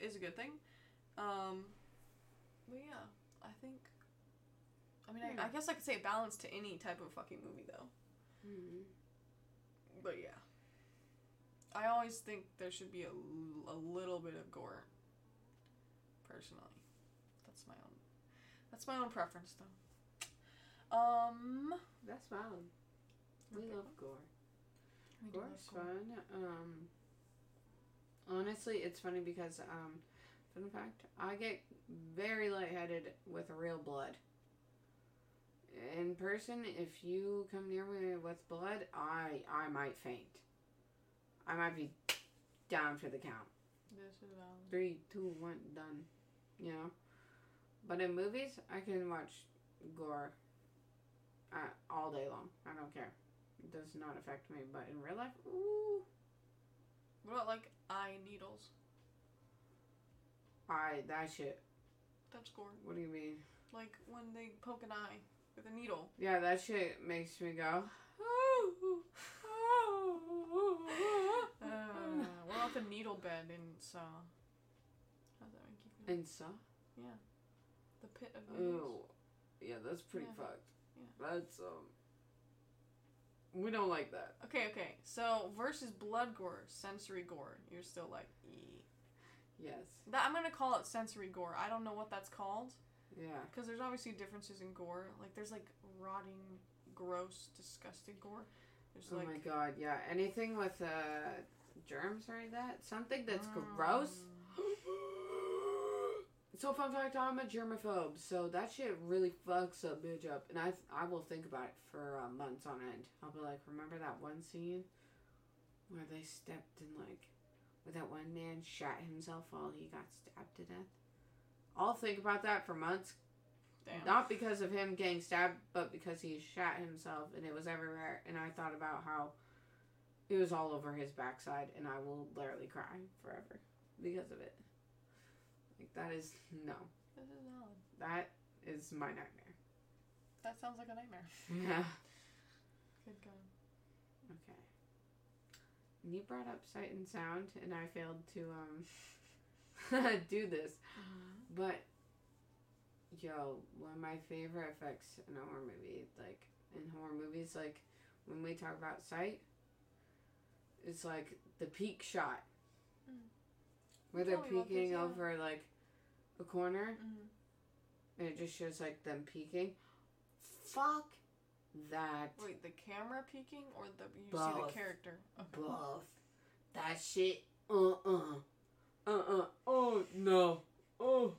is a good thing. Um, but yeah, I think. I mean. I, I guess I could say balance to any type of fucking movie though. Mm-hmm. But yeah. I always think there should be a, l- a little bit of gore. Personally. That's my own that's my own preference though. Um That's valid. We Okay. love gore. we Gore's gore. fun. Um, honestly, it's funny because, um, fun fact, I get very lightheaded with real blood. In person, if you come near me with blood, I I might faint. I might be down for the count. This is valid. Three, two, one, done. You know? But in movies, I can watch gore uh, all day long. I don't care. It does not affect me. But in real life, ooh. What about like eye needles? I, that shit. That's gore. What do you mean? Like when they poke an eye with a needle. Yeah, that shit makes me go. Uh, about the needle bed in Saw? How's that make you feel? and so? The pit of needles. Ooh. Yeah, that's pretty Yeah. fucked. Yeah. That's, um. We don't like that. Okay, okay. So versus blood gore, sensory gore. You're still like, ee. Yes. That I'm gonna call it sensory gore. I don't know what that's called Yeah. because there's obviously differences in gore. Like there's like rotting, gross, disgusting gore. There's Oh like my god, yeah. Anything with, uh, germs or that? Something that's gross? Mm. So fun fact, I'm a germaphobe, so that shit really fucks a bitch up, and I I will think about it for uh, months on end. I'll be like, remember that one scene where they stepped in like where that one man shot himself while he got stabbed to death. I'll think about that for months. Damn. Not because of him getting stabbed, but because he shot himself and it was everywhere. And I thought about how it was all over his backside, and I will literally cry forever because of it. Like, that is no. This is odd. That is my nightmare. That sounds like a nightmare. Yeah. Good God. Okay. And you brought up sight and sound, and I failed to um do this. But yo, one of my favorite effects in a horror movie, like in horror movies, like when we talk about sight, it's like the peek shot. Mm. Where they're Tell me about this, peeking yeah. over like a corner Mm-hmm. and it just shows like them peeking. Fuck that. Wait, the camera peeking or the you see the character? Okay. Both. That shit. Uh uh. Uh uh. Oh no. Oh.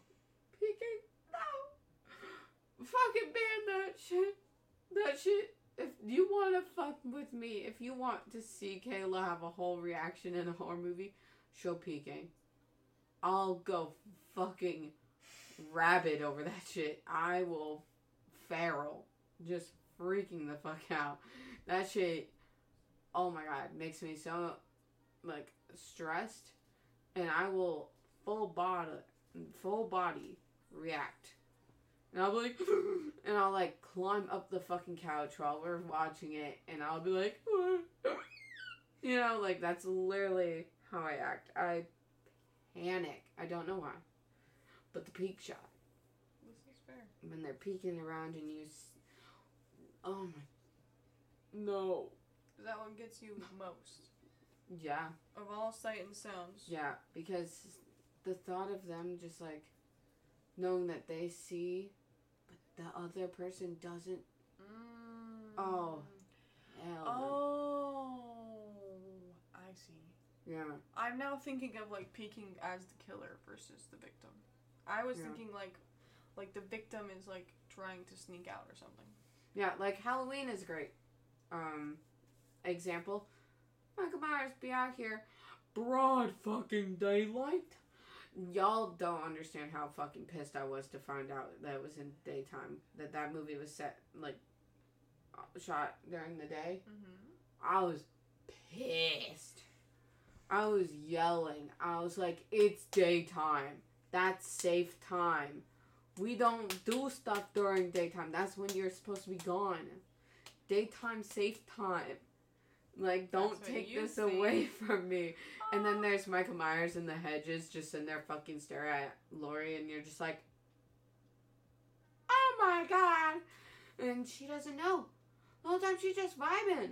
Peeking. No. Fucking ban that shit. That shit. If you want to fuck with me, if you want to see Kayla have a whole reaction in a horror movie, show peeking. I'll go fucking rabid over that shit. I will feral. Just freaking the fuck out. That shit, oh my god, makes me so, like, stressed. And I will full body, full body react. And I'll be like, and I'll like climb up the fucking couch while we're watching it, and I'll be like, you know, like that's literally how I act. I panic. I don't know why. But the peek shot, This is fair. when they're peeking around and you, s- oh my, no, Is that one gets you most? Yeah, Of all sight and sounds. yeah, because the thought of them just like knowing that they see, but the other person doesn't. Mm. Oh. Hell, no. Oh. I see. yeah, I'm now thinking of like peeking as the killer versus the victim. I was Yeah. thinking like like the victim is like trying to sneak out or something. yeah. Like Halloween is a great. Um, example, Michael Myers be out here, broad fucking daylight. Y'all don't understand how fucking pissed I was to find out that it was in daytime. That that movie was set like shot during the day. Mm-hmm. I was pissed. I was yelling. I was like, it's daytime. That's safe time. We don't do stuff during daytime. That's when you're supposed to be gone. Daytime safe time. Like, don't That's take this think. away from me. And then there's Michael Myers in the hedges just in there fucking staring at Laurie, and you're just like, oh my god. And she doesn't know. The whole time she's just vibing.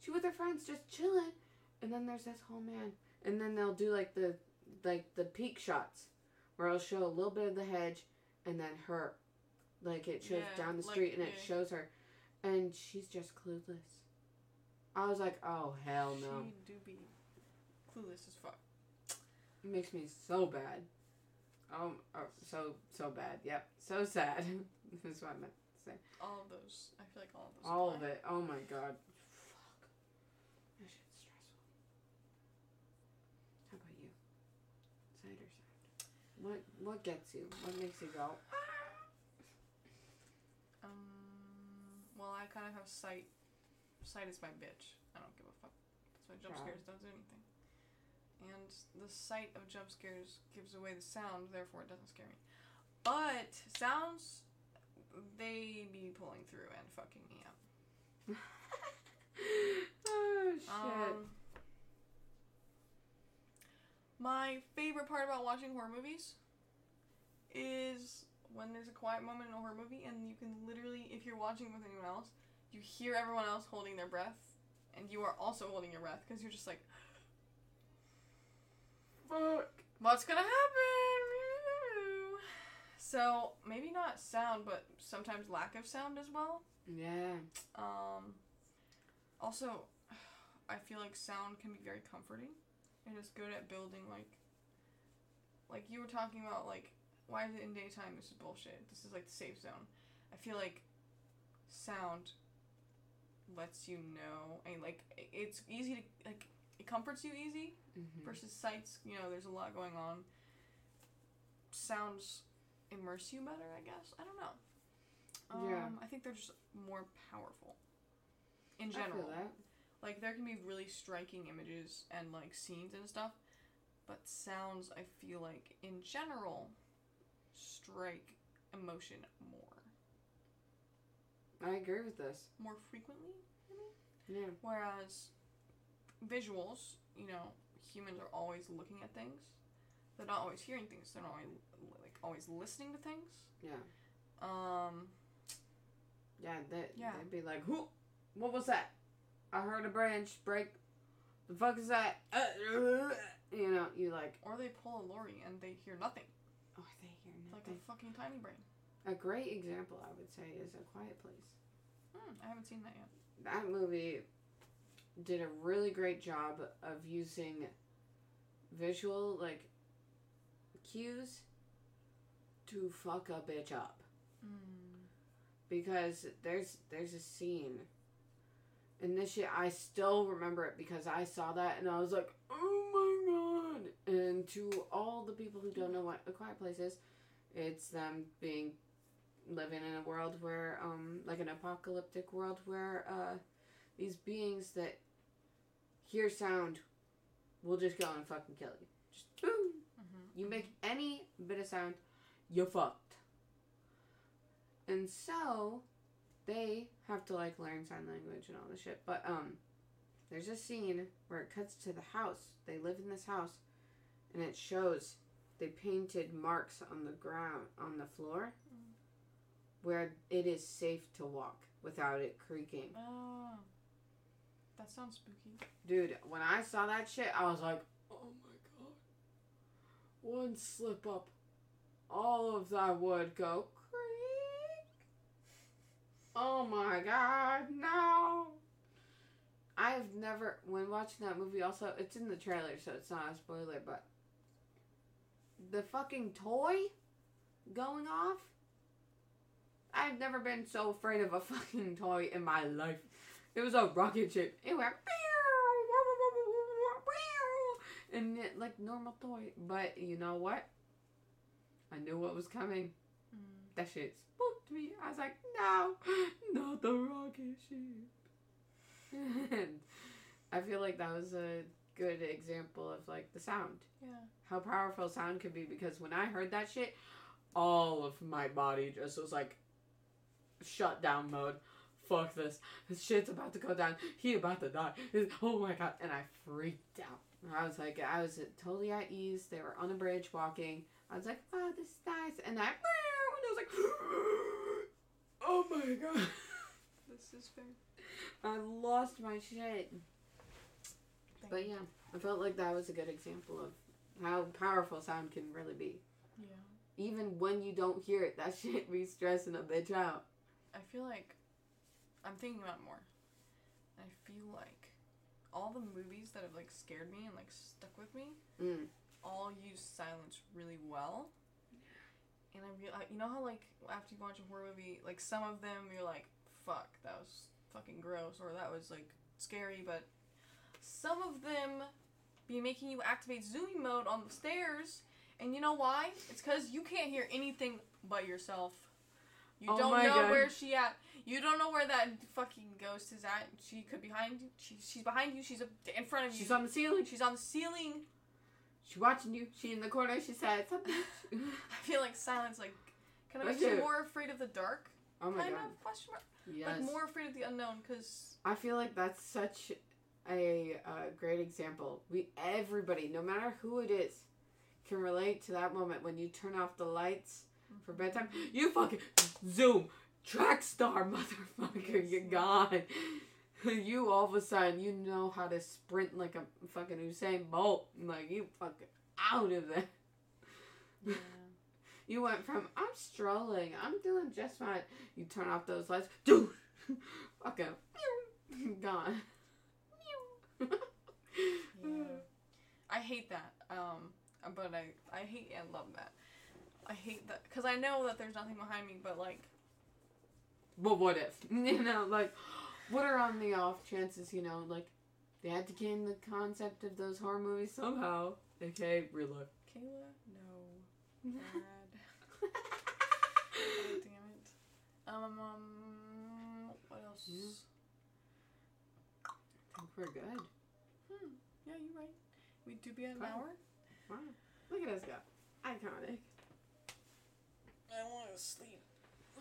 She with her friends just chilling. And then there's this whole man. And then they'll do like the like the peek shots where it'll show a little bit of the hedge and then her. Like it shows Yeah, down the like, street and it yeah. shows her. And she's just clueless. I was like, oh hell no. She do be clueless as fuck. It makes me so bad. Oh, oh so so bad. Yep. So sad. That's what I meant to say. All of those. I feel like all of those. All apply. of it. Oh my god. Fuck. That shit's stressful. How about you? Side or side? What what gets you? What makes you go? Ah! Um. Well, I kind of have sight. Sight is my bitch. I don't give a fuck. That's why jump scares don't do anything. And the sight of jump scares gives away the sound, therefore it doesn't scare me. But sounds, they be pulling through and fucking me up. oh shit. Um, my favorite part about watching horror movies is when there's a quiet moment in a horror movie and you can literally, if you're watching with anyone else, you hear everyone else holding their breath and you are also holding your breath because you're just like, Fuck. what's gonna happen? So maybe not sound, but sometimes lack of sound as well. Yeah. Um, also, I feel like sound can be very comforting, and it's good at building like, like you were talking about like why is it in daytime? This is bullshit. This is like the safe zone. I feel like sound lets you know, and like it's easy to like it comforts you easy Mhm. versus sights. You know, there's a lot going on. Sounds immerse you better, I guess. I don't know. Um, Yeah. I think they're just more powerful. In general, like there can be really striking images and like scenes and stuff, but sounds I feel like in general strike emotion more I agree with this. more frequently. Yeah. Whereas visuals, you know, humans are always looking at things. They're not always hearing things. They're not always, like always listening to things. Yeah. Um, Yeah. That. Yeah. They'd be like, "Who? What was that? I heard a branch break. The fuck is that? Uh, you know, you like. or they pull a lorry and they hear nothing. Oh, they hear nothing. Like a fucking tiny brain. A great example, I would say, is A Quiet Place. Hmm, I haven't seen that yet. that movie did a really great job of using visual like cues to fuck a bitch up Mm. because there's there's a scene and this shit I still remember it because I saw that and I was like oh my god and to all the people who don't know what a quiet place is it's them being living in a world where um like an apocalyptic world where uh these beings that hear sound will just go and fucking kill you just boom Mm-hmm. you make any bit of sound, you're fucked. And so they have to like learn sign language and all this shit. But um there's a scene where it cuts to the house. They live in this house and it shows they painted marks on the ground on the floor where it is safe to walk without it creaking. Oh, that sounds spooky. Dude, when I saw that shit, I was like, oh my god. One slip up, all of that would go creak. Oh my god, no. I've never, when watching that movie, also, it's in the trailer, so it's not a spoiler, but the fucking toy going off. I've never been so afraid of a fucking toy in my life. It was a rocket ship. It went and it, like normal toy. But you know what? I knew what was coming. Mm. That shit spooked me. I was like, no, not the rocket ship. and I feel like that was a good example of like the sound. Yeah. How powerful sound could be because when I heard that shit, all of my body just was like shut down mode. Fuck this. This shit's about to go down. He about to die. Oh my god. And I freaked out. I was like, I was totally at ease. They were on a bridge walking. I was like, wow, this is nice. And I, and I was like, oh my god. This is fair. I lost my shit. Thank But yeah, I felt like that was a good example of how powerful sound can really be. Yeah. Even when you don't hear it, that shit be stressing a bitch out. I feel like I'm thinking about it more. I feel like all the movies that have like scared me and like stuck with me Mm. all use silence really well. And I real, you know how like after you watch a horror movie, like some of them you're like, "Fuck, that was fucking gross," or "That was like scary," but some of them be making you activate zooming mode on the stairs, and you know why? It's because you can't hear anything but yourself. You Oh don't know God. where she at. You don't know where that fucking ghost is at. She could be behind you. She, she's behind you. She's up in front of you. She's on the ceiling. She's on the ceiling. She watching you. She in the corner. She said something. I feel like silence like kind of makes you more afraid of the dark. oh my kind god. of question mark. Yes. Like more afraid of the unknown because I feel like that's such a uh, great example. We everybody, no matter who it is, can relate to that moment when you turn off the lights for bedtime. You fucking zoom, track star, motherfucker. You're gone. You all of a sudden you know how to sprint like a fucking Usain Bolt. Like you fucking out of there. yeah. You went from I'm strolling, I'm doing just fine. You turn off those lights, dude. Fucking gone. Yeah. I hate that. Um, but I I hate and love that. I hate that because I know that there's nothing behind me, but like But what if? You know, like, what are on the off chances, you know, like, They had to gain the concept of those horror movies somehow. Okay, real life. Kayla, no. Bad. God damn it. Um, um, what else? Yeah. I think we're good. Hmm. Yeah, you're right. We do be at an Fine. hour. Wow. Look at us go. Iconic. I want to sleep,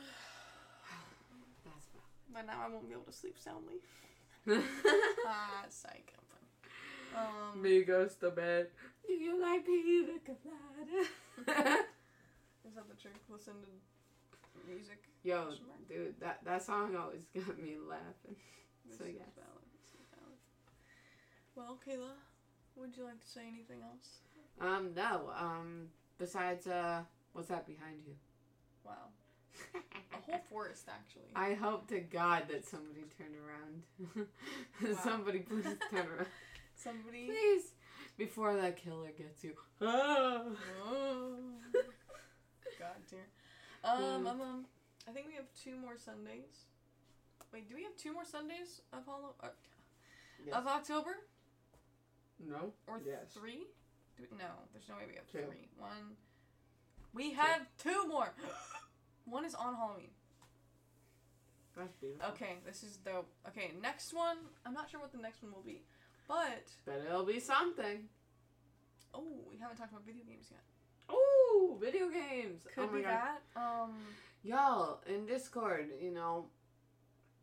That's but now I won't be able to sleep soundly. fine. Ah, psych. I'm fine. Um, Me goes to bed. Do you like pina colada? is that the trick? Listen to music. Yo, dude, that, that song always got me laughing. This So, is yes. valid. Valid. Well, Kayla, would you like to say anything else? Um, no, um, besides, uh, what's that behind you? Wow. A whole forest, actually. I hope to God that somebody turned around. Wow. somebody please turn around. Somebody. Please! Before that killer gets you. Ah. Oh. God dear. Um, um, um, I think we have two more Sundays. Wait, do we have two more Sundays of Hollow uh, Yes. of October No? or Yes. three? Do we, no, there's no way we have Two. three. One. We have two more. One is on Halloween. That's beautiful. Okay, this is dope. Okay, next one. I'm not sure what the next one will be, but But it'll be something. oh, we haven't talked about video games yet. Oh, video games. Could oh be that. Um, Y'all, in Discord, you know,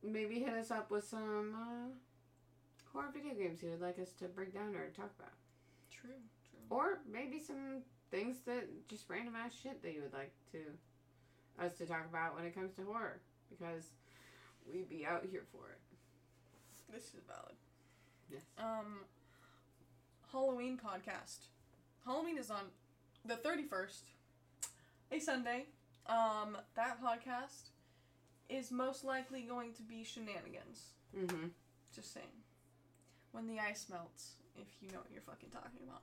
maybe hit us up with some uh, horror video games you'd like us to break down or talk about. true, true. Or maybe some things that just random ass shit that you would like to us to talk about when it comes to horror. Because we be out here for it. This is valid. Yes. Um, Halloween podcast. Halloween is on the 31st, a Sunday. Um, that podcast is most likely going to be shenanigans. Mm-hmm. Just saying. When the ice melts, if you know what you're fucking talking about.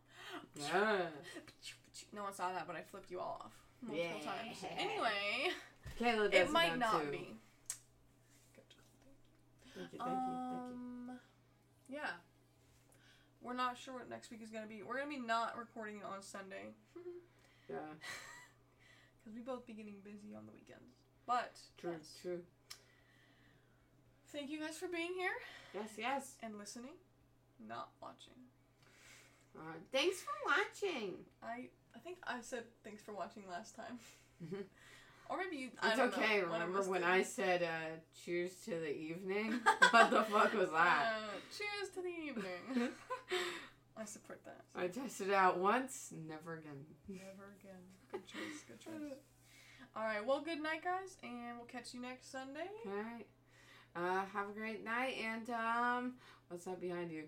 Yeah. No one saw that, but I flipped you all off multiple Yeah. times. Anyway, Kayla does it might not too. be. Thank you, thank you, thank you. Um, yeah. We're not sure what next week is gonna be. We're gonna be not recording it on Sunday Yeah, because we both be getting busy on the weekends. But true, yes. true. thank you guys for being here Yes, yes. and listening, not watching. Uh, thanks for watching. I I think I said thanks for watching last time, or maybe you. I It's okay. Know, Remember when. I said uh, cheers to the evening? what the fuck was that? Uh, cheers to the evening. I support that. I tested it out once, never again. Never again. Good choice. Good choice. All right. Well, good night, guys, and we'll catch you next Sunday. Okay. Uh, have a great night, and um, what's that behind you?